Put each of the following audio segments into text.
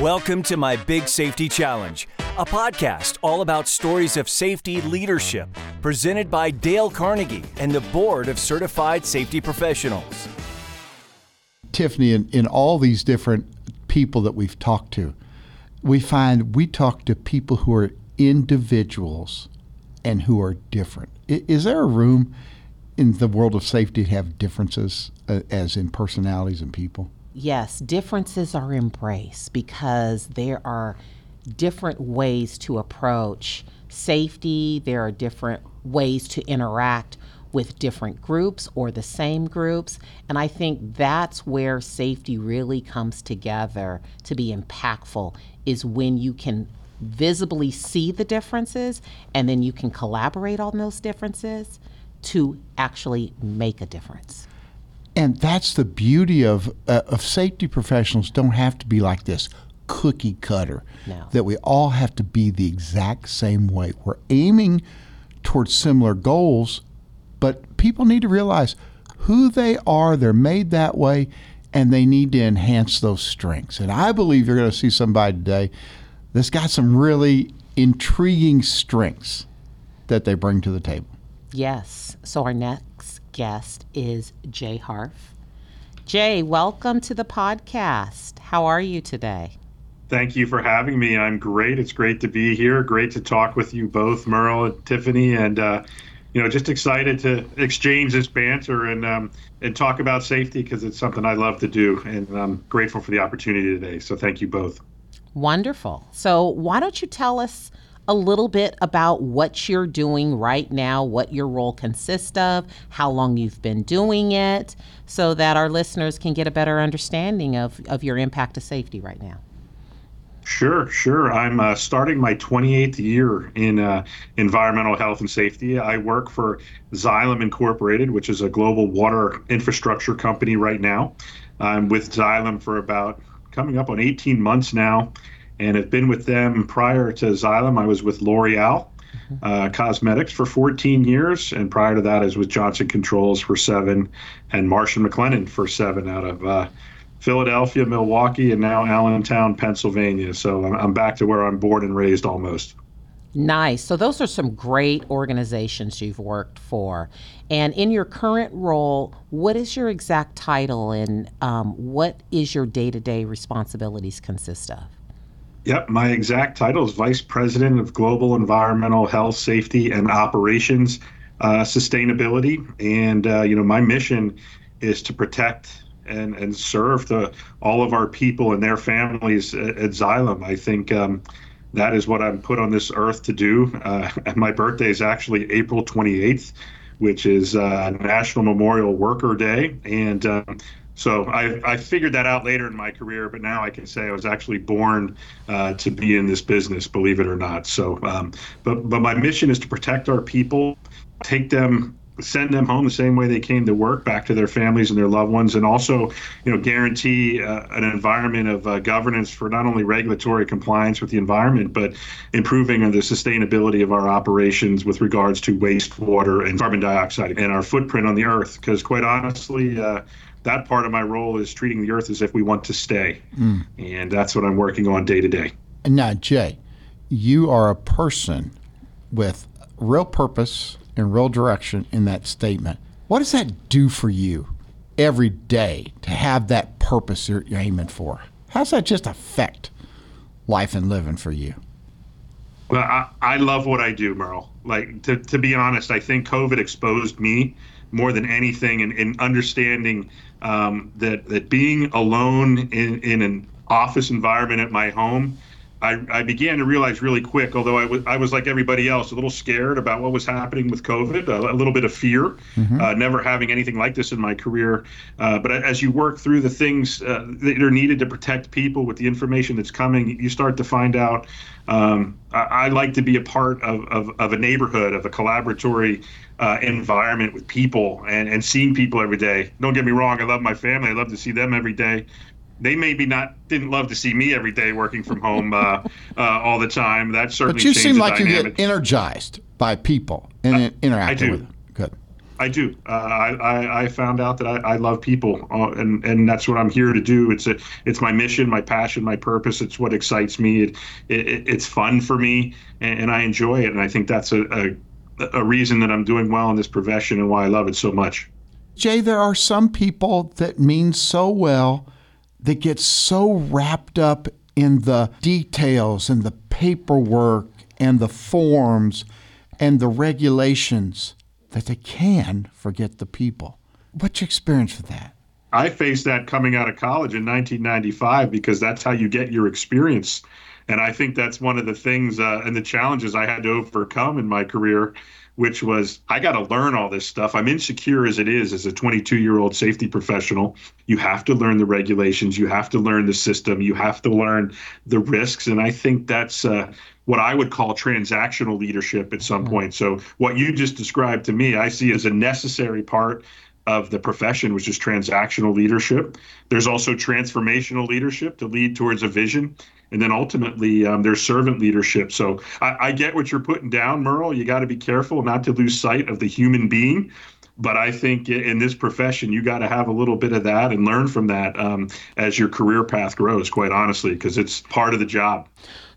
Welcome to my Big Safety Challenge, a podcast all about stories of safety leadership, presented by Dale Carnegie and the Board of Certified Safety Professionals. Tiffany, in, in all these different people that we've talked to, we find we talk to people who are individuals and who are different. Is there a room in the world of safety to have differences uh, as in personalities and people? Yes, differences are embraced because there are different ways to approach safety. There are different ways to interact with different groups or the same groups. And I think that's where safety really comes together to be impactful is when you can visibly see the differences and then you can collaborate on those differences to actually make a difference. And that's the beauty of uh, of safety professionals. Don't have to be like this cookie cutter. No. That we all have to be the exact same way. We're aiming towards similar goals, but people need to realize who they are. They're made that way, and they need to enhance those strengths. And I believe you're going to see somebody today that's got some really intriguing strengths that they bring to the table. Yes. So our next guest is Jay Harf. Jay, welcome to the podcast. How are you today? Thank you for having me. I'm great. It's great to be here. Great to talk with you both, Merle and Tiffany, and uh, you know, just excited to exchange this banter and um, and talk about safety because it's something I love to do, and I'm grateful for the opportunity today. So thank you both. Wonderful. So, why don't you tell us a little bit about what you're doing right now, what your role consists of, how long you've been doing it, so that our listeners can get a better understanding of, of your impact to safety right now? Sure, sure. I'm uh, starting my 28th year in uh, environmental health and safety. I work for Xylem Incorporated, which is a global water infrastructure company right now. I'm with Xylem for about coming up on 18 months now, and have been with them prior to Xylem. I was with L'Oreal uh, Cosmetics for 14 years, and prior to that, I was with Johnson Controls for seven, and Marsh and McLennan for seven out of uh, Philadelphia, Milwaukee, and now Allentown, Pennsylvania. So I'm, I'm back to where I'm born and raised almost. Nice. So, those are some great organizations you've worked for. And in your current role, what is your exact title and um, what is your day to day responsibilities consist of? Yep, my exact title is Vice President of Global Environmental Health, Safety, and Operations uh, Sustainability. And, uh, you know, my mission is to protect and, and serve the, all of our people and their families at, at Xylem. I think um, that is what I'm put on this earth to do. Uh, and my birthday is actually April 28th, which is uh, National Memorial Worker Day. And um, so I, I figured that out later in my career, but now I can say I was actually born uh, to be in this business, believe it or not. So, um, but but my mission is to protect our people, take them, send them home the same way they came to work, back to their families and their loved ones, and also, you know, guarantee uh, an environment of uh, governance for not only regulatory compliance with the environment, but improving the sustainability of our operations with regards to wastewater and carbon dioxide and our footprint on the earth. Because quite honestly. Uh, that part of my role is treating the earth as if we want to stay. Mm. And that's what I'm working on day to day. Now, Jay, you are a person with real purpose and real direction in that statement. What does that do for you every day to have that purpose you're aiming for? How does that just affect life and living for you? Well, I, I love what I do, Merle. Like, to, to be honest, I think COVID exposed me more than anything in, in understanding um, that that being alone in, in an office environment at my home, I, I began to realize really quick, although I was I was like everybody else, a little scared about what was happening with COVID, a, a little bit of fear, mm-hmm. uh, never having anything like this in my career. Uh, but as you work through the things uh, that are needed to protect people with the information that's coming, you start to find out. Um, I, I, like to be a part of, of, of a neighborhood, of a collaboratory uh, environment with people and, and seeing people every day. Don't get me wrong, I love my family. I love to see them every day. They maybe not didn't love to see me every day working from home uh, uh, all the time. That certainly. But you seem like dynamic. you get energized by people and interacting with them. Good. I do. Uh, I, I found out that I, I love people, uh, and and that's what I'm here to do. It's a it's my mission, my passion, my purpose. It's what excites me. It, it it's fun for me, and, and, I enjoy it. And I think that's a, a a reason that I'm doing well in this profession and why I love it so much. Jay, there are some people that mean so well that get so wrapped up in the details and the paperwork and the forms and the regulations that they can forget the people. What's your experience with that? I faced that coming out of college in 1995 because that's how you get your experience. And I think that's one of the things uh, and the challenges I had to overcome in my career, which was I got to learn all this stuff. I'm insecure as it is as a 22 year old safety professional. You have to learn the regulations, you have to learn the system, you have to learn the risks. And I think that's uh, what I would call transactional leadership at some mm-hmm. point. So what you just described to me, I see as a necessary part of the profession, which is transactional leadership. There's also transformational leadership to lead towards a vision. And then ultimately, um, there's servant leadership. So I, I get what you're putting down, Merle. You got to be careful not to lose sight of the human being but I think in this profession, you got to have a little bit of that and learn from that um, as your career path grows, quite honestly, because it's part of the job.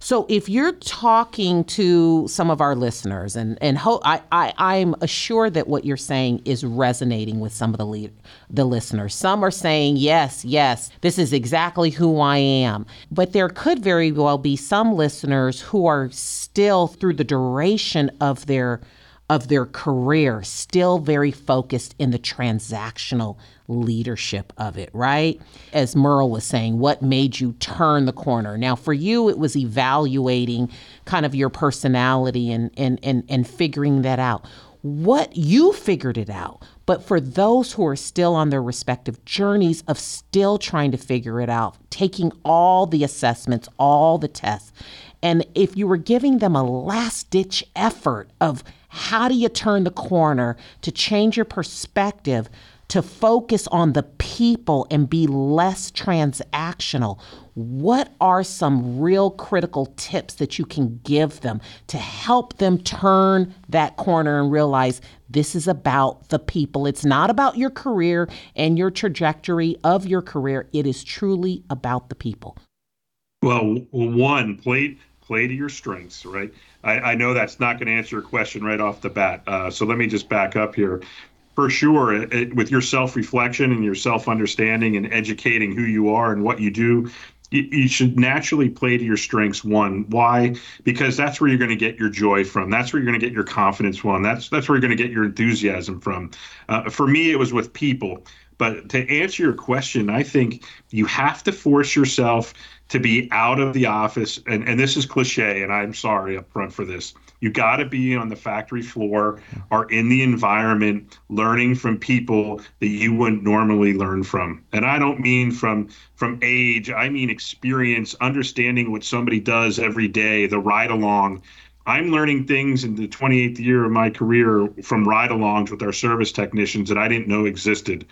So if you're talking to some of our listeners, and and ho- I, I I'm assured that what you're saying is resonating with some of the le- the listeners. Some are saying yes, yes, this is exactly who I am. But there could very well be some listeners who are still through the duration of their of their career still very focused in the transactional leadership of it, right? As Merle was saying, what made you turn the corner? Now, for you, it was evaluating kind of your personality and, and, and, and figuring that out. What you figured it out, but for those who are still on their respective journeys of still trying to figure it out, taking all the assessments, all the tests, and if you were giving them a last ditch effort of how do you turn the corner to change your perspective to focus on the people and be less transactional? What are some real critical tips that you can give them to help them turn that corner and realize this is about the people? It's not about your career and your trajectory of your career, it is truly about the people. Well, one, play play to your strengths, right? I, I know that's not going to answer your question right off the bat. Uh, so let me just back up here. For sure, it, it, with your self reflection and your self understanding and educating who you are and what you do, you, you should naturally play to your strengths. One, why? Because that's where you're going to get your joy from. That's where you're going to get your confidence from. That's that's where you're going to get your enthusiasm from. Uh, for me, it was with people. But to answer your question, I think you have to force yourself to be out of the office. And, and this is cliche, and I'm sorry up front for this. You got to be on the factory floor or in the environment learning from people that you wouldn't normally learn from. And I don't mean from from age, I mean experience, understanding what somebody does every day, the ride along. I'm learning things in the 28th year of my career from ride alongs with our service technicians that I didn't know existed.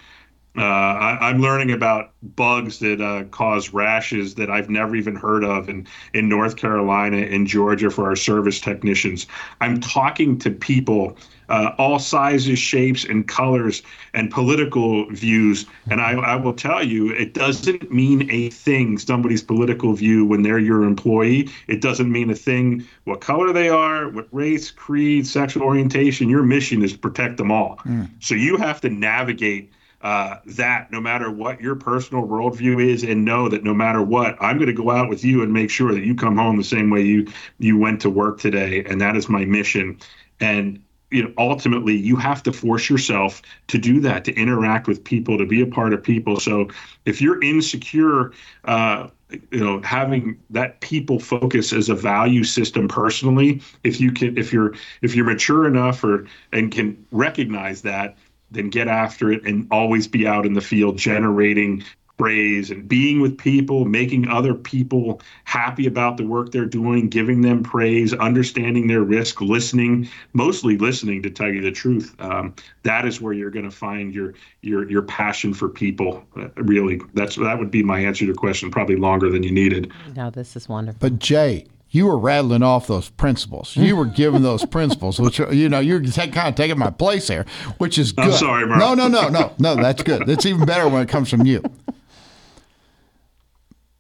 Uh, I, am learning about bugs that uh, cause rashes that I've never even heard of in, in North Carolina and Georgia for our service technicians. I'm talking to people, uh, all sizes, shapes, and colors, and political views. And I, I will tell you, it doesn't mean a thing, somebody's political view, when they're your employee. It doesn't mean a thing what color they are, what race, creed, sexual orientation. Your mission is to protect them all. Mm. So you have to navigate uh, that no matter what your personal worldview is, and know that no matter what, I'm going to go out with you and make sure that you come home the same way you you went to work today, and that is my mission. And you know, ultimately, you have to force yourself to do that, to interact with people, to be a part of people. So, if you're insecure, uh, you know, having that people focus as a value system personally, if you can, if you're if you're mature enough or and can recognize that, then get after it and always be out in the field generating praise and being with people, making other people happy about the work they're doing, giving them praise, understanding their risk, listening, mostly listening to tell you the truth. Um, that is where you're going to find your your your passion for people. Uh, really, that's that would be my answer to your question. Probably longer than you needed. No, this is wonderful. But Jay, you were rattling off those principles. You were giving those principles, which you know you're kind of taking my place here, which is good. I'm sorry, Merle. No, no, no, no, no. That's good. That's even better when it comes from you.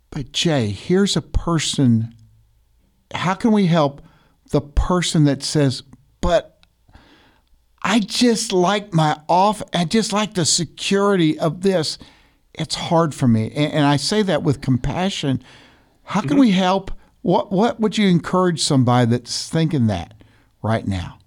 But Jay, here's a person. How can we help the person that says, "But I just like my off. I just like the security of this. It's hard for me," and, and I say that with compassion. How can mm-hmm. we help? What What would you encourage somebody that's thinking that right now?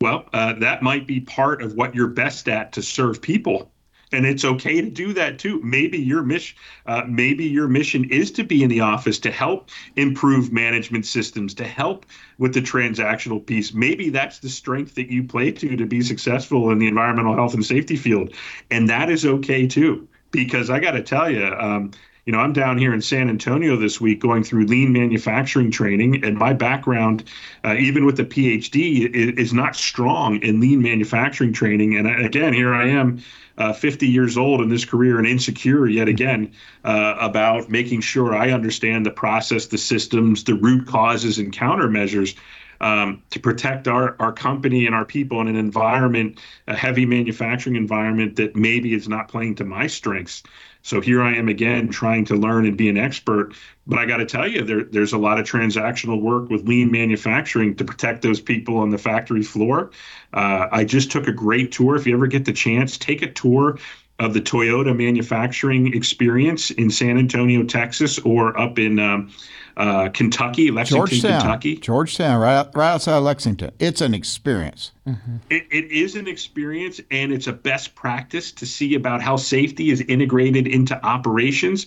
Well, uh, that might be part of what you're best at to serve people and it's okay to do that too. Maybe your mission, uh, maybe your mission is to be in the office to help improve management systems, to help with the transactional piece. Maybe that's the strength that you play to to be successful in the environmental health and safety field, and that is okay too. Because I got to tell you, um, you know, I'm down here in San Antonio this week going through lean manufacturing training, and my background, uh, even with the PhD, is, is, not strong in lean manufacturing training. And again, here I am uh, 50 years old in this career and insecure yet again uh, about making sure I understand the process, the systems, the root causes, and countermeasures. Um, to protect our, our company and our people in an environment, a heavy manufacturing environment that maybe is not playing to my strengths. So here I am again trying to learn and be an expert. But I got to tell you, there, there's a lot of transactional work with lean manufacturing to protect those people on the factory floor. Uh, I just took a great tour. If you ever get the chance, take a tour of the Toyota manufacturing experience in San Antonio, Texas, or up in um, uh, Kentucky, Lexington, Georgetown, Kentucky. Georgetown, right, right outside Lexington. It's an experience. Mm-hmm. It, it is an experience, and it's a best practice to see about how safety is integrated into operations.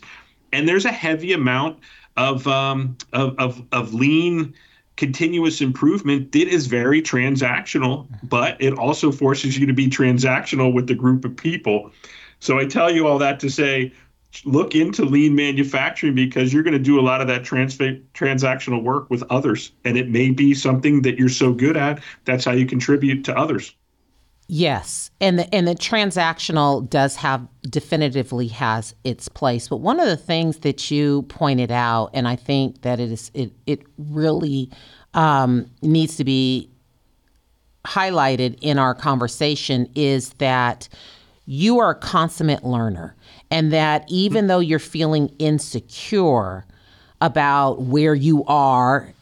And there's a heavy amount of um, of, of, of lean continuous improvement that is very transactional, but it also forces you to be transactional with the group of people. So I tell you all that to say look into lean manufacturing because you're going to do a lot of that trans- transactional work with others. And it may be something that you're so good at that's how you contribute to others. Yes. And the and the transactional does have definitively has its place. But one of the things that you pointed out and i think that it is it it really um, needs to be highlighted in our conversation is that you are a consummate learner and that even though you're feeling insecure about where you are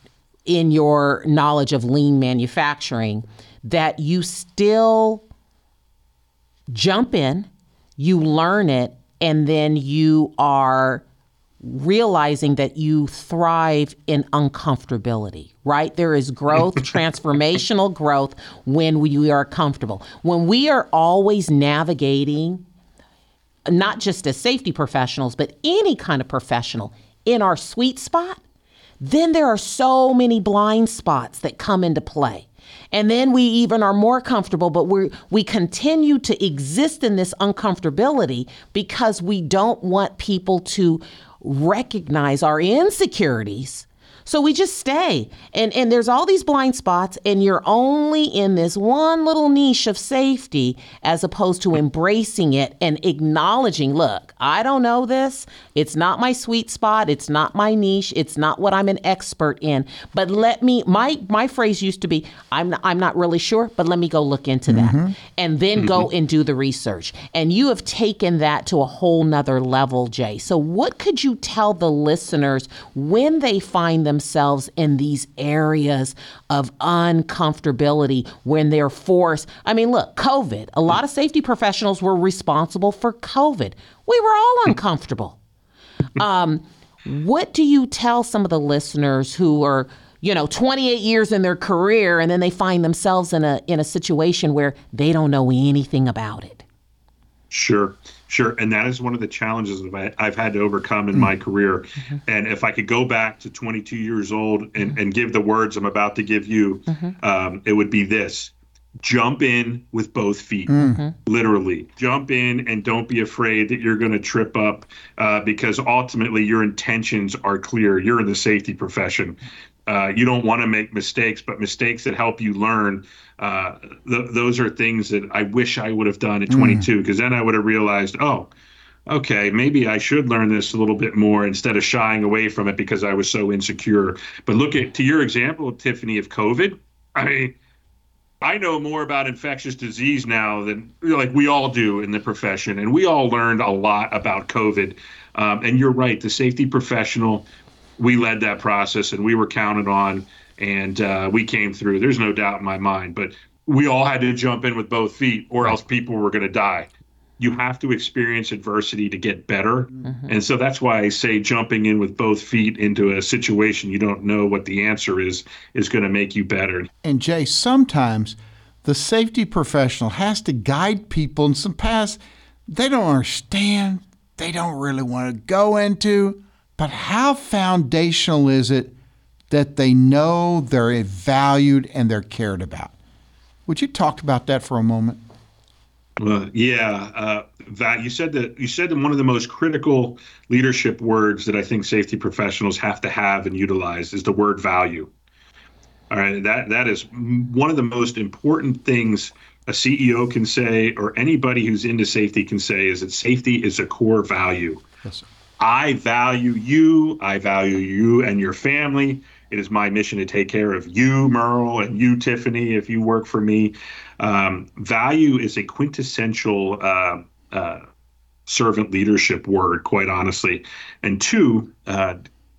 in your knowledge of lean manufacturing, that you still jump in, you learn it, and then you are realizing that you thrive in uncomfortability, right? There is growth, transformational growth when we are comfortable. When we are always navigating not just as safety professionals, but any kind of professional in our sweet spot, then there are so many blind spots that come into play. And then we even are more comfortable, but we we continue to exist in this uncomfortability because we don't want people to recognize our insecurities so we just stay. And and there's all these blind spots and you're only in this one little niche of safety as opposed to embracing it and acknowledging, look, I don't know this. It's not my sweet spot, it's not my niche, it's not what I'm an expert in. But let me my my phrase used to be I'm not, I'm not really sure, but let me go look into mm-hmm. that. And then mm-hmm. go and do the research. And you have taken that to a whole nother level, Jay. So what could you tell the listeners when they find them themselves in these areas of uncomfortability when they're forced. I mean, look, COVID, a lot of safety professionals were responsible for COVID. We were all uncomfortable. Um, what do you tell some of the listeners who are you know 28 years in their career and then they find themselves in a in a situation where they don't know anything about it sure Sure, and that is one of the challenges that I've had to overcome in mm-hmm. my career. Mm-hmm. And if I could go back to 22 years old and, mm-hmm. and give the words I'm about to give you, mm-hmm. um, it would be this: jump in with both feet, mm-hmm. literally. Jump in and don't be afraid that you're going to trip up, uh, because ultimately your intentions are clear. You're in the safety profession. Uh, you don't want to make mistakes, but mistakes that help you learn uh, th- those are things that I wish I would have done at 22 because mm. then I would have realized, oh, okay, maybe I should learn this a little bit more instead of shying away from it because I was so insecure. But look at to your example, Tiffany, of COVID. I mean, I know more about infectious disease now than like we all do in the profession, and we all learned a lot about COVID. Um, and you're right, the safety professional, we led that process, and we were counted on, and uh, we came through. There's no doubt in my mind, but we all had to jump in with both feet, or else people were going to die you have to experience adversity to get better. Mm-hmm. And so that's why I say jumping in with both feet into a situation you don't know what the answer is is going to make you better. And Jay, sometimes the safety professional has to guide people in some paths they don't understand, they don't really want to go into. But how foundational is it that they know they're valued and they're cared about? Would you talk about that for a moment? Uh, yeah, uh, that you said that you said that one of the most critical leadership words that I think safety professionals have to have and utilize is the word value. All right, that that is one of the most important things a CEO can say, or anybody who's into safety can say, is that safety is a core value. Yes, I value you. I value you and your family. It is my mission to take care of you, Merle, and you, Tiffany, if you work for me. Um, value is a quintessential uh, uh, servant leadership word, quite honestly. And two, uh,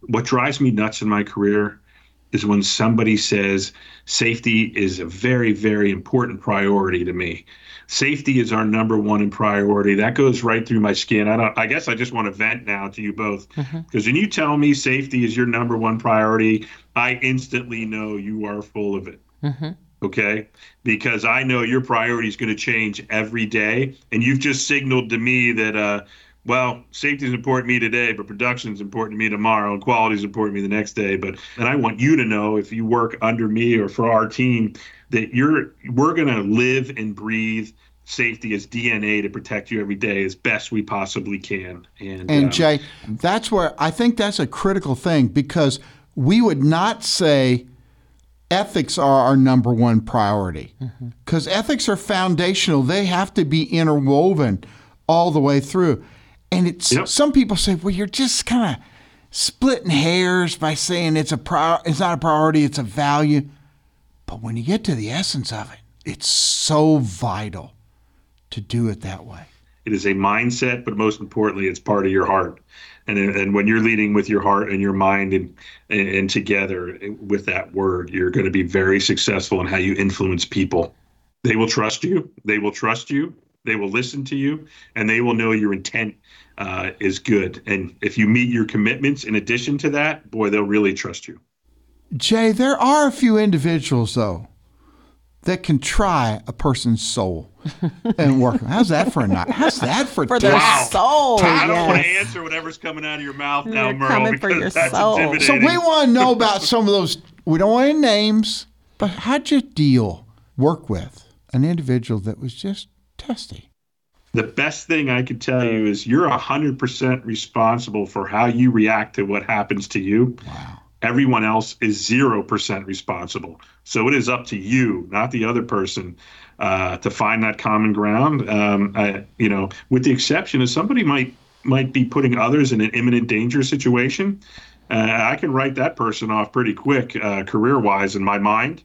what drives me nuts in my career is when somebody says safety is a very, very important priority to me. Safety is our number one priority. That goes right through my skin. I don't. I guess I just want to vent now to you both because mm-hmm. when you tell me safety is your number one priority, I instantly know you are full of it. Mm-hmm okay? Because I know your priority is going to change every day, and you've just signaled to me that, uh, well, safety is important to me today, but production is important to me tomorrow, and quality is important to me the next day. But and I want you to know if you work under me or for our team that you're we're going to live and breathe safety as DNA to protect you every day as best we possibly can. And, and um, Jay, that's where I think that's a critical thing because we would not say ethics are our number one priority because mm-hmm. ethics are foundational. They have to be interwoven all the way through. And it's yep. some people say, well, you're just kind of splitting hairs by saying it's a prior, it's not a priority, it's a value. But when you get to the essence of it, it's so vital to do it that way. It is a mindset, but most importantly, it's part of your heart and and when you're leading with your heart and your mind and and, together with that word you're going to be very successful in how you influence people they will trust you they will trust you they will listen to you and they will know your intent uh, is good and if you meet your commitments in addition to that boy they'll really trust you jay there are a few individuals though that can try a person's soul and work. How's that for a night? How's that for, for their wow. soul? I don't yes. want to answer whatever's coming out of your mouth now, Merle, coming for your soul. So we want to know about some of those. We don't want any names, but how'd you deal, work with an individual that was just testy? The best thing I could tell you is you're 100% responsible for how you react to what happens to you. Wow. Everyone else is 0% responsible. So it is up to you, not the other person, uh, to find that common ground. Um, I, you know, with the exception of somebody might might be putting others in an imminent danger situation. Uh, I can write that person off pretty quick, uh, career wise, in my mind,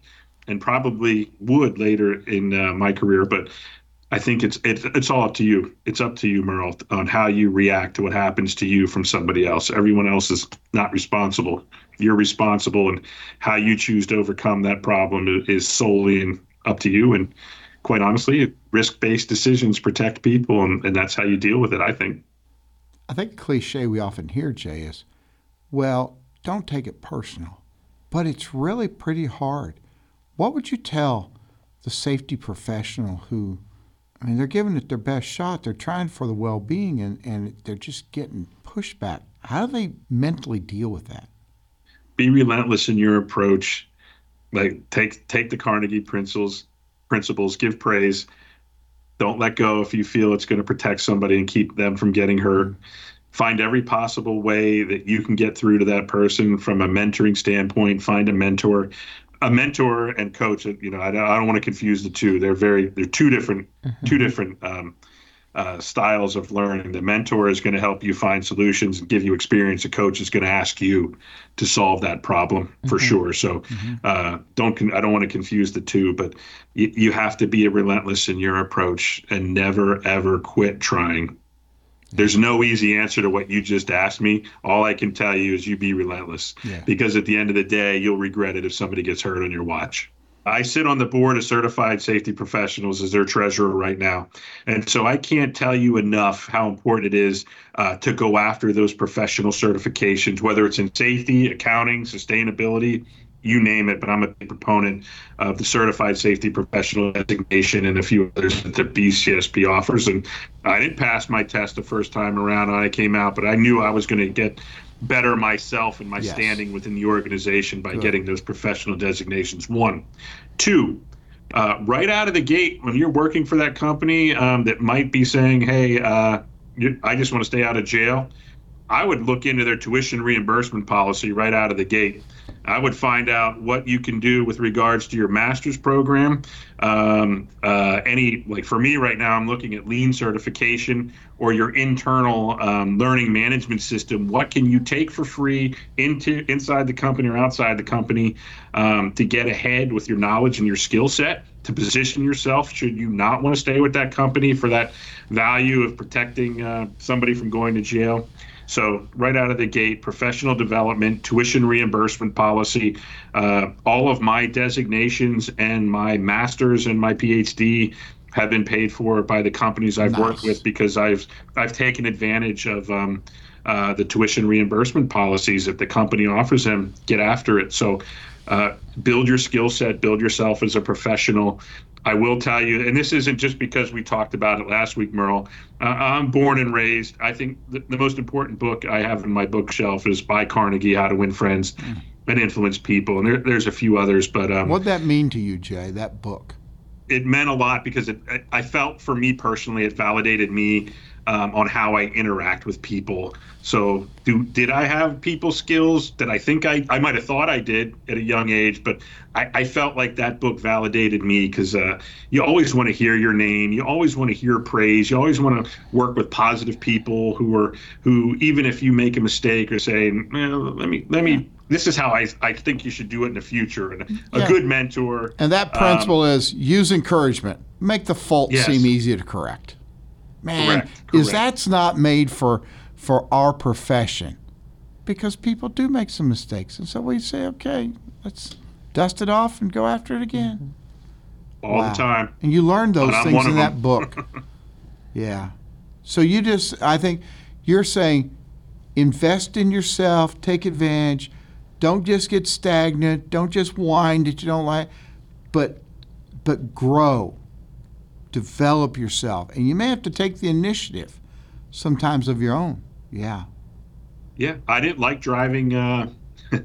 and probably would later in uh, my career. But I think it's it's it's all up to you. It's up to you, Merle, on how you react to what happens to you from somebody else. Everyone else is not responsible. You're responsible and how you choose to overcome that problem is solely and up to you. And quite honestly risk-based decisions protect people and, and that's how you deal with it i think. I think cliche we often hear jay is well don't take it personal. But it's really pretty hard. What would you tell the safety professional who I mean, they're giving it their best shot. They're trying for the well-being, and, and they're just getting pushback. How do they mentally deal with that? be relentless in your approach. Like take take the Carnegie principles principles, give praise. Don't let go if you feel it's going to protect somebody and keep them from getting hurt. Find every possible way that you can get through to that person from a mentoring standpoint. Find a mentor, a mentor and coach. You know, I, I don't want to confuse the two. They're very they're two different mm-hmm. two different um, uh, styles of learning. The mentor is going to help you find solutions and give you experience. The coach is going to ask you to solve that problem for mm-hmm. sure. So mm-hmm. uh, don't con- I don't want to confuse the two, but y- you have to be relentless in your approach and never ever quit trying. There's no easy answer to what you just asked me. All I can tell you is you be relentless yeah. because at the end of the day, you'll regret it if somebody gets hurt on your watch. I sit on the board of certified safety professionals as their treasurer right now. And so I can't tell you enough how important it is uh, to go after those professional certifications, whether it's in safety, accounting, sustainability, you name it. But I'm a big proponent of the certified safety professional designation and a few others that the BCSP offers. And I didn't pass my test the first time around and I came out, but I knew I was going to get better myself and my yes. standing within the organization by Good. getting those professional designations. One, two. Uh, right out of the gate, when you're working for that company um, that might be saying, "Hey, uh, I just want to stay out of jail," I would look into their tuition reimbursement policy right out of the gate. I would find out what you can do with regards to your master's program. Um, uh, any like for me right now, I'm looking at lean certification or your internal um, learning management system. What can you take for free into inside the company or outside the company um, to get ahead with your knowledge and your skill set? To position yourself, should you not want to stay with that company for that value of protecting uh, somebody from going to jail? So, right out of the gate, professional development, tuition reimbursement policy, uh, all of my designations and my master's and my PhD have been paid for by the companies I've nice. worked with because I've I've taken advantage of um, uh, the tuition reimbursement policies that the company offers them. Get after it. So, uh, build your skill set, build yourself as a professional, I will tell you, and this isn't just because we talked about it last week, Merle. Uh, I'm born and raised. I think the, the, most important book I have in my bookshelf is by Carnegie, How to Win Friends and Influence People. And there, there's a few others, but um, what'd that mean to you, Jay? That book? It meant a lot because it, I felt for me personally, it validated me um, on how I interact with people. So, do did I have people skills that I think I, I might have thought I did at a young age, but I, I felt like that book validated me because uh, you always want to hear your name, you always want to hear praise, you always want to work with positive people who are who even if you make a mistake or say, let me let me this is how I, I think you should do it in the future. And a yeah. good mentor. And that principle um, is use encouragement. Make the fault yes. seem easy to correct man, correct, correct. is that's not made for for our profession because people do make some mistakes, and so we say, okay, let's dust it off and go after it again. Mm-hmm. All wow. the time. And you learn those things in that book. yeah. So you just, I think, you're saying, invest in yourself, take advantage. Don't just get stagnant. Don't just whine that you don't like, but but grow develop yourself. And you may have to take the initiative sometimes of your own. Yeah. Yeah. I didn't like driving uh, an,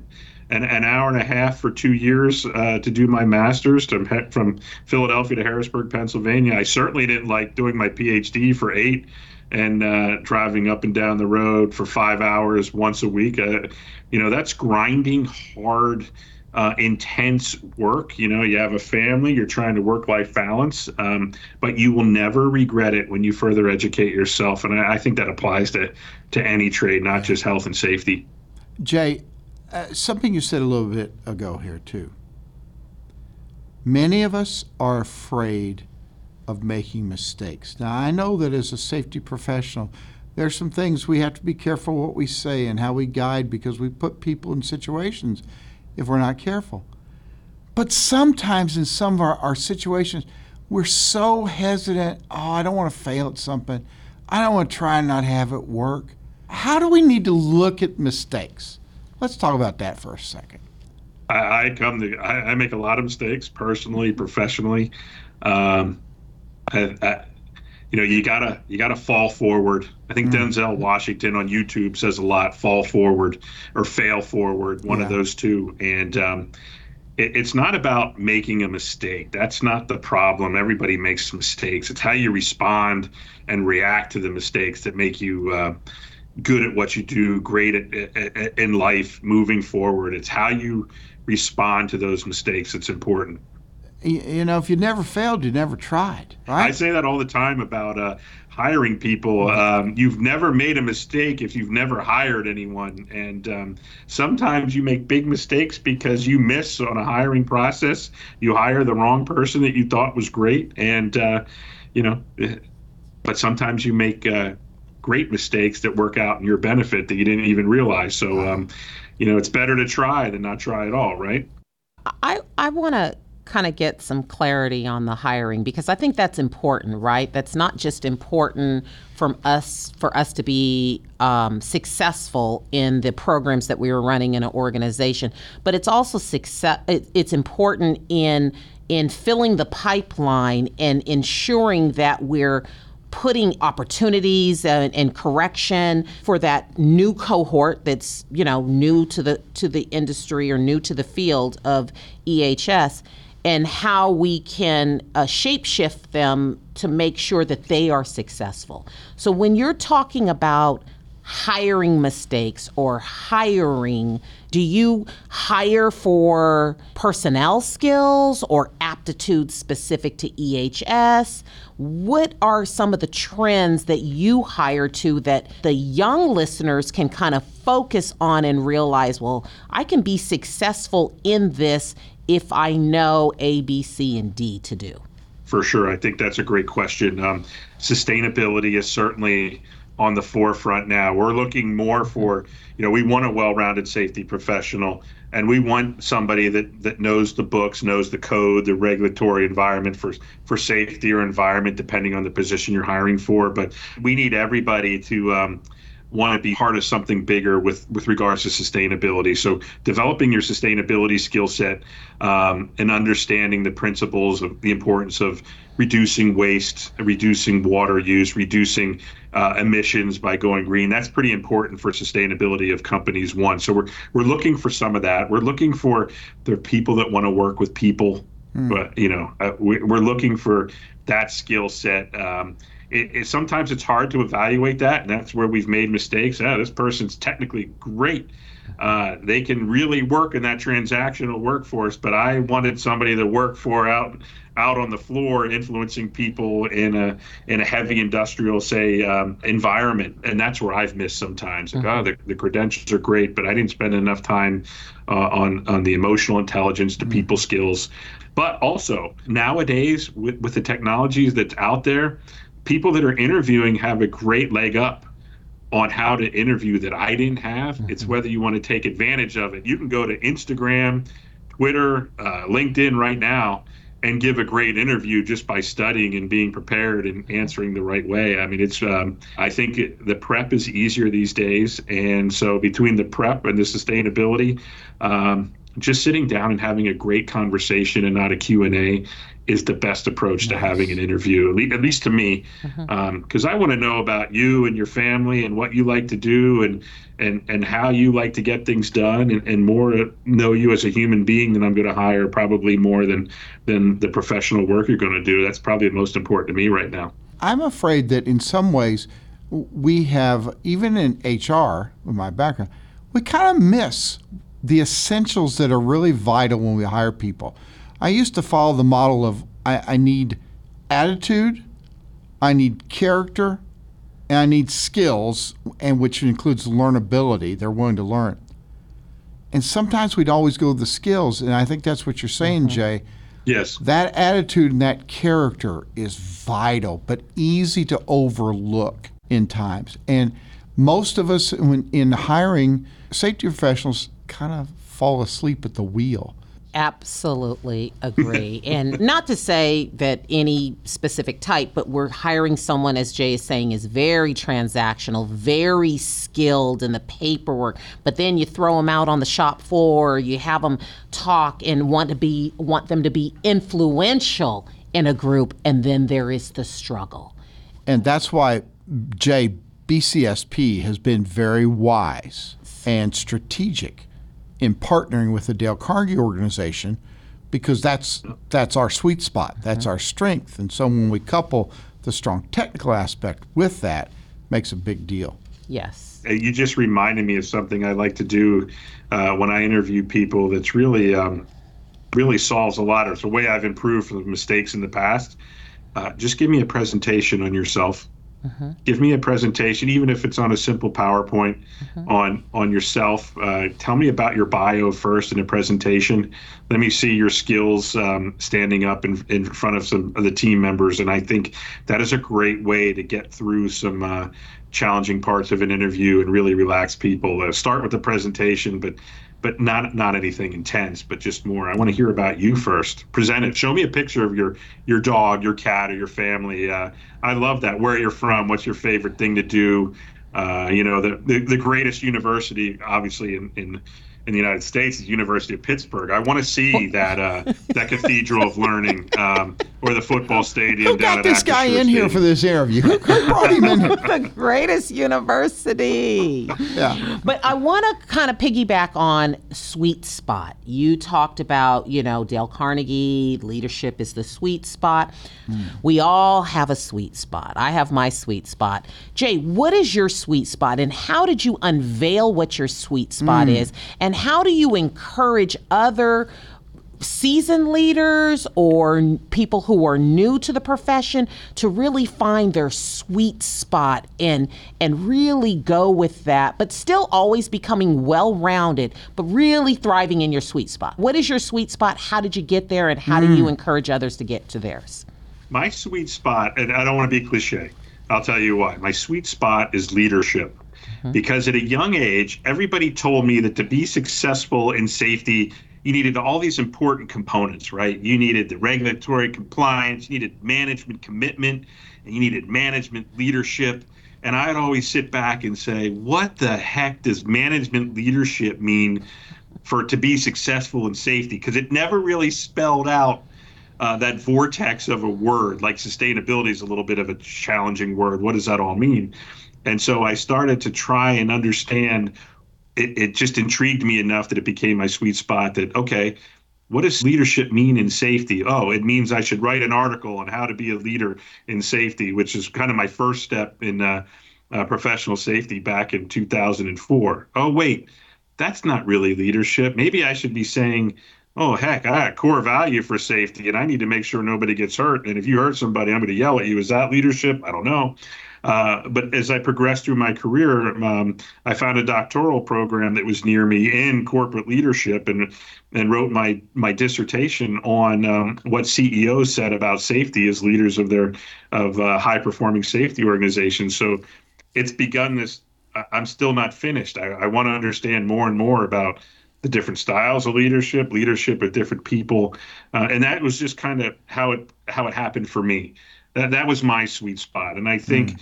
an hour and a half for two years uh, to do my master's to, from Philadelphia to Harrisburg, Pennsylvania. I certainly didn't like doing my PhD for eight and uh, driving up and down the road for five hours once a week. Uh, you know, that's grinding hard uh, intense work. You know, you have a family, you're trying to work life balance, um, but you will never regret it when you further educate yourself. And I, I think that applies to, to any trade, not just health and safety. Jay, uh, something you said a little bit ago here, too. Many of us are afraid of making mistakes. Now, I know that as a safety professional, there's some things we have to be careful what we say and how we guide because we put people in situations if we're not careful. But sometimes in some of our, our situations, we're so hesitant. Oh, I don't want to fail at something. I don't want to try and not have it work. How do we need to look at mistakes? Let's talk about that for a second. I, I come to, I, I, make a lot of mistakes personally, professionally. Um, I, you know, you gotta you gotta fall forward. I think mm. Denzel Washington on YouTube says a lot: fall forward or fail forward, one yeah. of those two. And um, it, it's not about making a mistake. That's not the problem. Everybody makes mistakes. It's how you respond and react to the mistakes that make you. Uh, good at what you do, great at, at, at, in life, moving forward. It's how you respond to those mistakes that's important you know, if you never failed, you never tried. Right? I say that all the time about uh, hiring people. Um, you've never made a mistake if you've never hired anyone. And um, sometimes you make big mistakes because you miss on a hiring process. You hire the wrong person that you thought was great. And, uh, you know, but sometimes you make uh, great mistakes that work out in your benefit that you didn't even realize. So, um, you know, it's better to try than not try at all, right? I, I want to kind of get some clarity on the hiring because I think that's important, right? That's not just important from us for us to be um, successful in the programs that we are running in an organization, but it's also success. It, it's important in in filling the pipeline and ensuring that we're putting opportunities and, and, correction for that new cohort that's you know new to the to the industry or new to the field of EHS and how we can uh, shapeshift them to make sure that they are successful. So when you're talking about hiring mistakes or hiring, do you hire for personnel skills or aptitudes specific to EHS? What are some of the trends that you hire to that the young listeners can kind of focus on and realize, well, I can be successful in this if I know A, B, C, and D to do? For sure. I think that's a great question. Um, sustainability is certainly on the forefront now. We're looking more for, you know, we want a well-rounded safety professional and we want somebody that that knows the books, knows the code, the regulatory environment for for safety or environment depending on the position you're hiring for, but we need everybody to um, want to be part of something bigger with with regards to sustainability. So developing your sustainability skill set um, and understanding the principles of the importance of reducing waste, reducing water use, reducing uh, emissions by going green. That's pretty important for sustainability of companies. One, so we're we're looking for some of that. We're looking for the people that want to work with people. Mm. But you know, uh, we, are looking for that skill set. Um, it, it, sometimes it's hard to evaluate that, and that's where we've made mistakes. Ah, this person's technically great. Uh, they can really work in that transactional workforce, but I wanted somebody to work for out out on the floor, influencing people in a in a heavy industrial, say, um, environment, and that's where I've missed sometimes. Like, mm-hmm. oh, the, the credentials are great, but I didn't spend enough time uh, on on the emotional intelligence, the mm-hmm. people skills. But also nowadays, with with the technologies that's out there, people that are interviewing have a great leg up on how to interview that I didn't have. Mm-hmm. It's whether you want to take advantage of it. You can go to Instagram, Twitter, uh, LinkedIn right now and give a great interview just by studying and being prepared and answering the right way. I mean, it's um, I think it, the prep is easier these days, and so between the prep and the sustainability. Um, just sitting down and having a great conversation and not a q&a is the best approach nice. to having an interview, at least to me, because mm-hmm. um, I want to know about you and your family and what you like to do and and and how you like to get things done, and, and more know you as a human being than I'm going to hire, probably more than than the professional work you're going to do. That's probably the most important to me right now. I'm afraid that in some ways we have, even in HR, with my background, we kind of miss the essentials that are really vital when we hire people I used to follow the model of I, I need attitude, I need character, and I need skills, and which includes learnability. They're willing to learn. And sometimes we'd always go with the skills, and I think that's what you're saying, mm-hmm. Jay. Yes. That attitude and that character is vital, but easy to overlook in times. And most of us, when in hiring safety professionals, kind of fall asleep at the wheel. Absolutely agree. and not to say that any specific type, but we're hiring someone, as Jay is saying, is very transactional, very skilled in the paperwork. But then you throw them out on the shop floor, you have them talk and want to be want them to be influential in a group, and then there is the struggle. And that's why Jay BCSP has been very wise and strategic in partnering with the Dale Carnegie organization because that's that's our sweet spot. That's mm-hmm. our strength. And so when we couple the strong technical aspect with that, makes a big deal. Yes. You just reminded me of something I like to do uh, when I interview people. That's really um, really solves a lot. It's a way I've improved from mistakes in the past. Uh, just give me a presentation on yourself Mm-hmm. Give me a presentation, even if it's on a simple PowerPoint, mm-hmm. on on yourself. Uh, tell me about your bio first in a presentation. Let me see your skills um, standing up in in front of some of the team members, and I think that is a great way to get through some uh, challenging parts of an interview and really relax people. Uh, start with the presentation, but but not not anything intense, but just more. I want to hear about you first. Present it. Show me a picture of your your dog, your cat, or your family. Uh, I love that. Where you're from. What's your favorite thing to do? Uh, you know, the, the the greatest university, obviously in in in the United States is University of Pittsburgh. I want to see that uh, that cathedral of learning um, or the football stadium. Who got this guy in here for this interview? Who brought him in? the greatest university. Yeah. But I want to kind of piggyback on sweet spot. You talked about, you know, Dale Carnegie, leadership is the sweet spot. Mm. We all have a sweet spot. I have my sweet spot. Jay, what is your sweet spot and how did you unveil what your sweet spot mm. is? And and how do you encourage other seasoned leaders or people who are new to the profession to really find their sweet spot and and really go with that but still always becoming well-rounded but really thriving in your sweet spot what is your sweet spot how did you get there and how mm. do you mm. encourage others to get to theirs my sweet spot and i don't want to be cliche i'll tell you why my sweet spot is leadership Mm-hmm. because at a young age, everybody told me that to be successful in safety, you needed all these important components, right? You needed the regulatory compliance, you needed management commitment, and you needed management leadership. And I'd always sit back and say, what the heck does management leadership mean for to be successful in safety? Because it never really spelled out uh, that vortex of a word. Like sustainability is a little bit of a challenging word. What does that all mean? And so I started to try and understand. It, it just intrigued me enough that it became my sweet spot. That okay, what does leadership mean in safety? Oh, it means I should write an article on how to be a leader in safety, which is kind of my first step in uh, uh, professional safety back in 2004. Oh, wait, that's not really leadership. Maybe I should be saying, oh, heck, I got core value for safety and I need to make sure nobody gets hurt. And if you hurt somebody, I'm going to yell at you. Is that leadership? I don't know. Uh, but as I progressed through my career, um, I found a doctoral program that was near me in corporate leadership, and and wrote my my dissertation on um, what CEOs said about safety as leaders of their of uh, high performing safety organizations. So it's begun this. I'm still not finished. I, I want to understand more and more about the different styles of leadership, leadership of different people, uh, and that was just kind of how it how it happened for me. That that was my sweet spot, and I think. Mm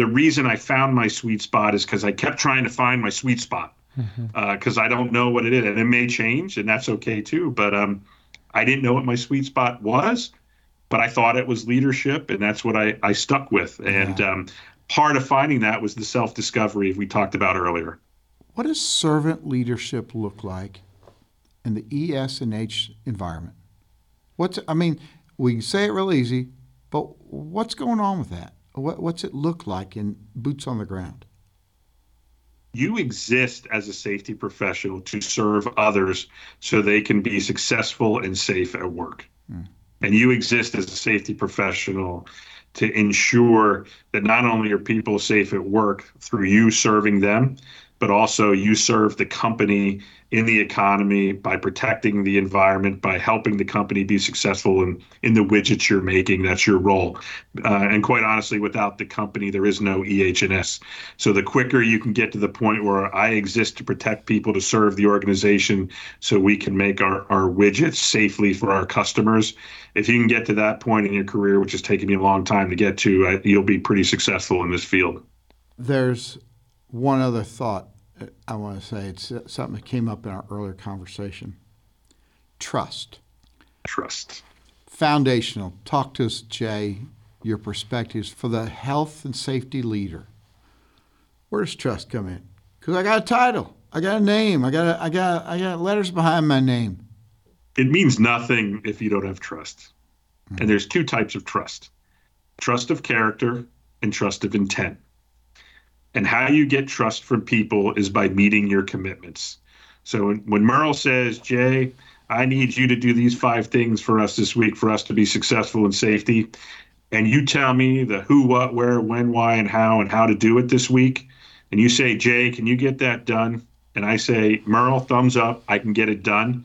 the reason I found my sweet spot is because I kept trying to find my sweet spot because mm-hmm. uh, I don't know what it is, and it may change, and that's okay too. But um, I didn't know what my sweet spot was, but I thought it was leadership, and that's what I I stuck with. And yeah. um, part of finding that was the self discovery we talked about earlier. What does servant leadership look like in the ES and H environment? What's I mean, we can say it real easy, but what's going on with that? What, what's it look like in boots on the ground? You exist as a safety professional to serve others so they can be successful and safe at work. Mm. And you exist as a safety professional to ensure that not only are people safe at work through you serving them, but also you serve the company in the economy by protecting the environment, by helping the company be successful in, in the widgets you're making. That's your role. Uh, and quite honestly, without the company, there is no EH&S. So the quicker you can get to the point where I exist to protect people, to serve the organization, so we can make our, our widgets safely for our customers. If you can get to that point in your career, which has taken me a long time to get to, uh, you'll be pretty successful in this field. There's one other thought I want to say. It's something that came up in our earlier conversation. Trust. Trust. Foundational. Talk to us, Jay, your perspectives for the health and safety leader. Where does trust come in? Because I got a title, I got a name, I got a, I got I got letters behind my name. It means nothing if you don't have trust. Mm-hmm. And there's two types of trust: trust of character and trust of intent. And how you get trust from people is by meeting your commitments. So when, Merle says, Jay, I need you to do these five things for us this week for us to be successful in safety, and you tell me the who, what, where, when, why, and how, and how to do it this week, and you say, Jay, can you get that done? And I say, Merle, thumbs up, I can get it done.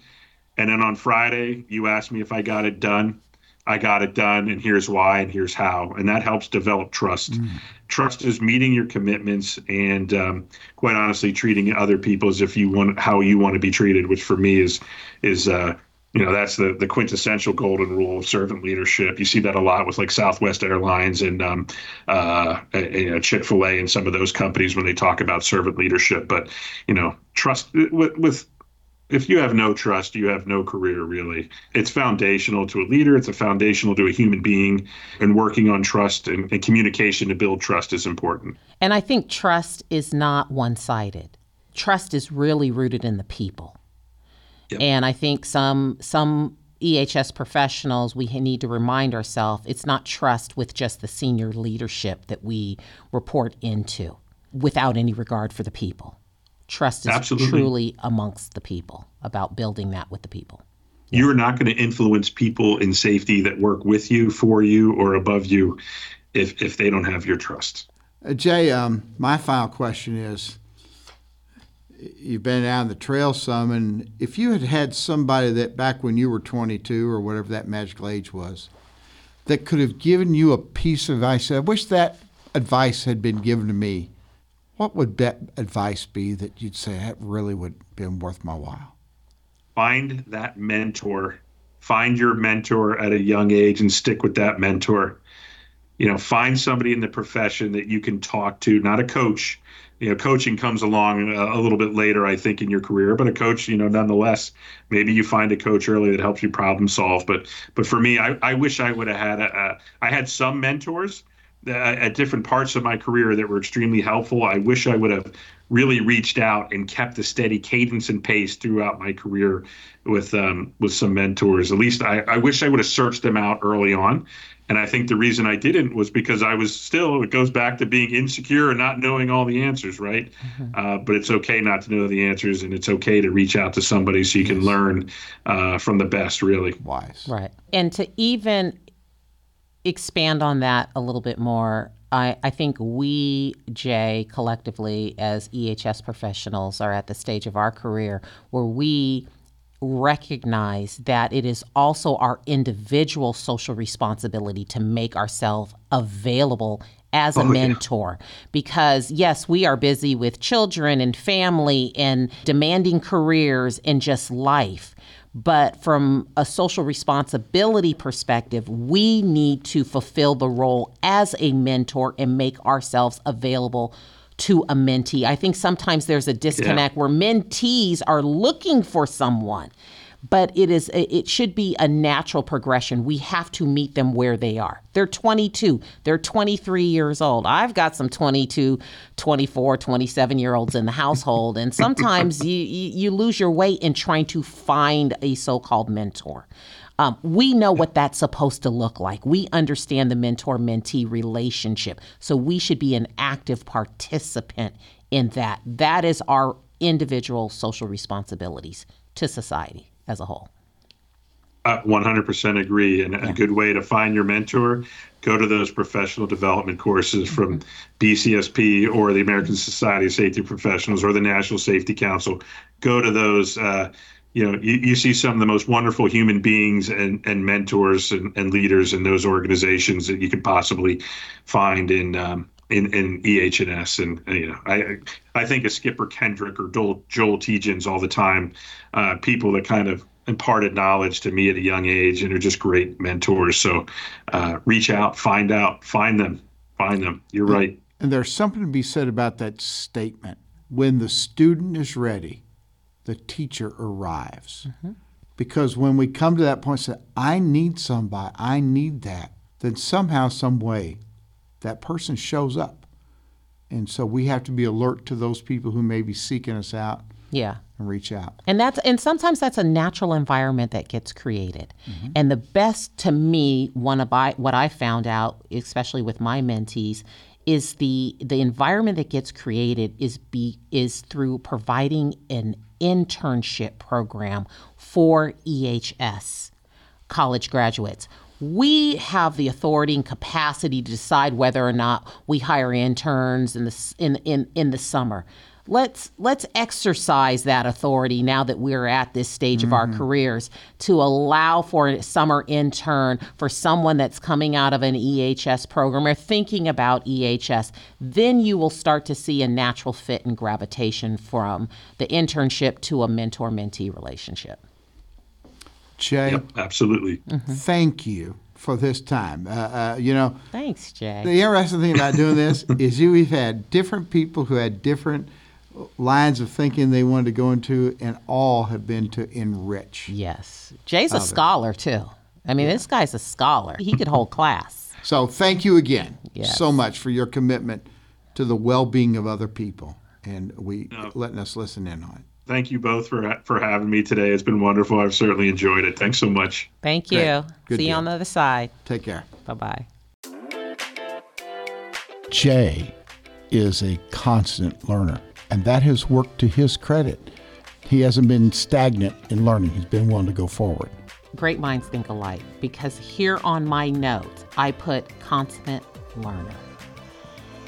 And then on Friday, you ask me if I got it done. I got it done, and here's why, and here's how. And that helps develop trust. Mm. Trust is meeting your commitments and, um, quite honestly, treating other people as if you want how you want to be treated, which for me is is uh, you know that's the the quintessential golden rule of servant leadership. You see that a lot with like Southwest Airlines and um, uh, you know, Chick Fil A and some of those companies when they talk about servant leadership. But you know, trust with, with if you have no trust, you have no career really. It's foundational to a leader, it's a foundational to a human being, and working on trust and, and communication to build trust is important. And I think trust is not one sided. Trust is really rooted in the people. Yep. And I think some some EHS professionals, we need to remind ourselves it's not trust with just the senior leadership that we report into without any regard for the people. Trust is Absolutely. truly amongst the people about building that with the people. You're not going to influence people in safety that work with you, for you, or above you if, if they don't have your trust. Uh, Jay, um, my final question is you've been down the trail some, and if you had had somebody that back when you were 22 or whatever that magical age was, that could have given you a piece of advice, I wish that advice had been given to me. What would that advice be that you'd say that really would have been worth my while? Find that mentor. Find your mentor at a young age and stick with that mentor. You know, find somebody in the profession that you can talk to, not a coach, you know, coaching comes along a, a, little bit later, I think, in your career. But a coach, you know, nonetheless, maybe you find a coach early that helps you problem solve. But but for me, I, I wish I would have had a, a I had some mentors at different parts of my career that were extremely helpful. I wish I would have really reached out and kept a steady cadence and pace throughout my career with um, with some mentors. At least I, I wish I would have searched them out early on and I think the reason I didn't was because I was still, it goes back to being insecure and not knowing all the answers, right? Mm-hmm. Uh, but it's okay not to know the answers and it's okay to reach out to somebody so you yes. can learn uh, from the best, really. Wise. Right. And to even expand on that a little bit more, I, I think we, Jay, collectively as EHS professionals, are at the stage of our career where we recognize that it is also our individual social responsibility to make ourselves available as a oh, mentor yeah. because yes we are busy with children and family and demanding careers and just life but from a social responsibility perspective we need to fulfill the role as a mentor and make ourselves available to a mentee. I think sometimes there's a disconnect yeah. where mentees are looking for someone but it is it should be a natural progression. We have to meet them where they are. They're 22, they're 23 years old. I've got some 22, 24, 27 year olds in the household and sometimes you, you, lose your way in trying to find a so-called mentor. Um, we know what that's supposed to look like. We understand the mentor mentee relationship. So we should be an active participant in that. That is our individual social responsibilities to society as a whole. Uh, 100% agree. And yeah. a good way to find your mentor, go to those professional development courses from mm-hmm. BCSP or the American Society of Safety Professionals or the National Safety Council. Go to those. Uh, you know, you, you see some of the most wonderful human beings and, and mentors and, and leaders in those organizations that you could possibly find in um, in, in EH&S. And, you know, I I think of Skipper Kendrick or Joel, Joel Tietjens all the time, uh, people that kind of imparted knowledge to me at a young age and are just great mentors. So uh, reach out, find out, find them, find them. You're right. And there's something to be said about that statement. When the student is ready, the teacher arrives. Mm-hmm. Because when we come to that point, say, I need somebody, I need that, then somehow, some way, that person shows up. And so we have to be alert to those people who may be seeking us out. Yeah. And reach out. And that's and sometimes that's a natural environment that gets created. Mm-hmm. And the best to me one of I, what I found out, especially with my mentees, is the the environment that gets created is be is through providing an internship program for EHS college graduates we have the authority and capacity to decide whether or not we hire interns in the in in, in the summer let's let's exercise that authority now that we're at this stage mm-hmm. of our mm-hmm. careers to allow for a summer intern for someone that's coming out of an EHS program or thinking about EHS then you will start to see a natural fit and gravitation from the internship to a mentor mentee relationship Jay yep, absolutely mm-hmm. thank you for this time. Uh, uh, you know, thanks, Jay. The interesting thing about doing this is you we've had different people who had different lines of thinking they wanted to go into, and all have been to enrich. Yes. Jay's a scholar, too. I mean, yeah. this guy's a scholar. He could hold class. So thank you again yes. so much for your commitment to the well being of other people and we no. letting us listen in on it. Thank you both for for having me today. It's been wonderful. I've certainly enjoyed it. Thanks so much. Thank you. See deal. you on the other side. Take care. Bye bye. Jay is a constant learner and that has worked to his credit. He hasn't been stagnant in learning, he's been willing to go forward. Great minds think alike because here on my notes, I put constant learner.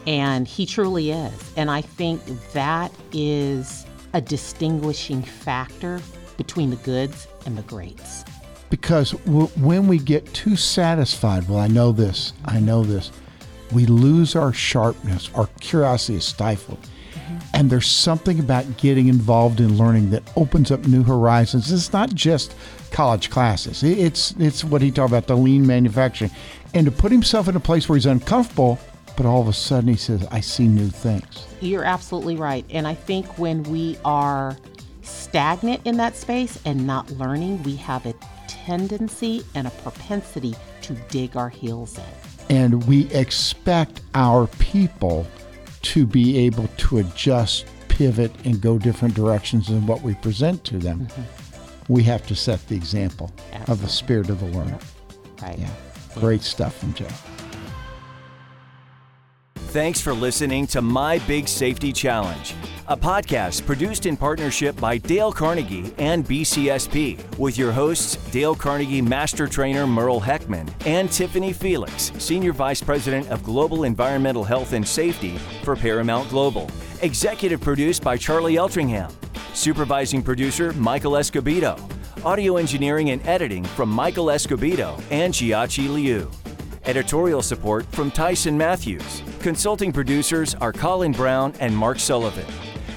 And he truly is. And I think that is a distinguishing factor between the goods and the greats. Because w- when we get too satisfied, well, I know this, I know this, we lose our sharpness, our curiosity is stifled. Mm-hmm. And there's something about getting involved in learning that opens up new horizons. It's not just college classes. It's it's what he talked about the lean manufacturing, and to put himself in a place where he's uncomfortable, but all of a sudden he says, "I see new things." You're absolutely right, and I think when we are stagnant in that space and not learning, we have a tendency and a propensity to dig our heels in. And we expect our people to be able to adjust, pivot, and go different directions in what we present to them, mm-hmm. we have to set the example Absolutely. of the spirit of the learner. Right. Yeah. Great stuff from Joe. Thanks for listening to My Big Safety Challenge, a podcast produced in partnership by Dale Carnegie and BCSP, with your hosts Dale Carnegie Master Trainer Merle Heckman and Tiffany Felix, Senior Vice President of Global Environmental Health and Safety for Paramount Global. Executive produced by Charlie Eltringham. Supervising producer Michael Escobedo. Audio engineering and editing from Michael Escobedo and Jiachi Liu. Editorial support from Tyson Matthews. Consulting producers are Colin Brown and Mark Sullivan.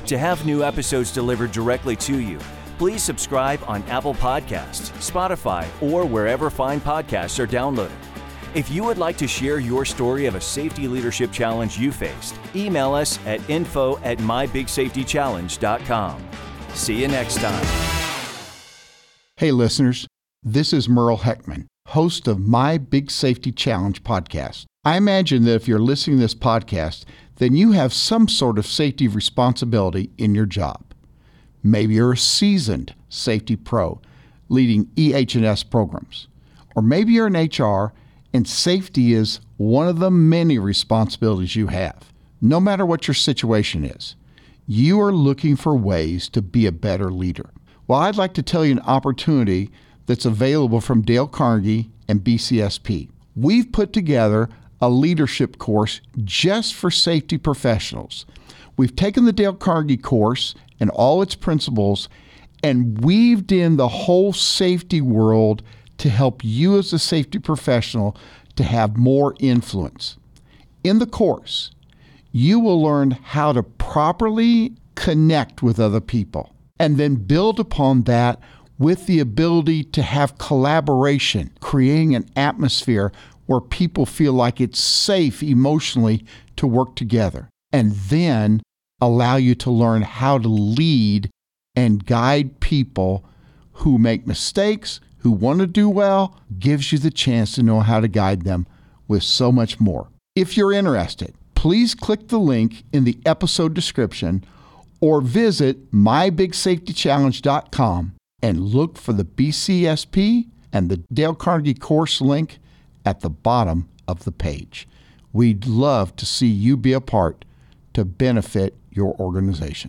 To have new episodes delivered directly to you, please subscribe on Apple Podcasts, Spotify, or wherever fine podcasts are downloaded. If you would like to share your story of a safety leadership challenge you faced, email us at info at mybigsafetychallenge.com. See you next time. Hey, listeners, this is Merle Heckman host of My Big Safety Challenge podcast. I imagine that if you're listening to this podcast, then you have some sort of safety responsibility in your job. Maybe you're a seasoned safety pro leading EH&S programs. Or maybe you're an HR and safety is one of the many responsibilities you have. No matter what your situation is, you are looking for ways to be a better leader. Well, I'd like to tell you an opportunity that's available from Dale Carnegie and BCSP. We've put together a leadership course just for safety professionals. We've taken the Dale Carnegie course and all its principles and weaved in the whole safety world to help you as a safety professional to have more influence. In the course, you will learn how to properly connect with other people and then build upon that with the ability to have collaboration, creating an atmosphere where people feel like it's safe emotionally to work together, and then allow you to learn how to lead and guide people who make mistakes, who want to do well, gives you the chance to know how to guide them with so much more. If you're interested, please click the link in the episode description or visit mybigsafetychallenge.com and look for the BCSP and the Dale Carnegie course link at the bottom of the page. We'd love to see you be a part to benefit your organization.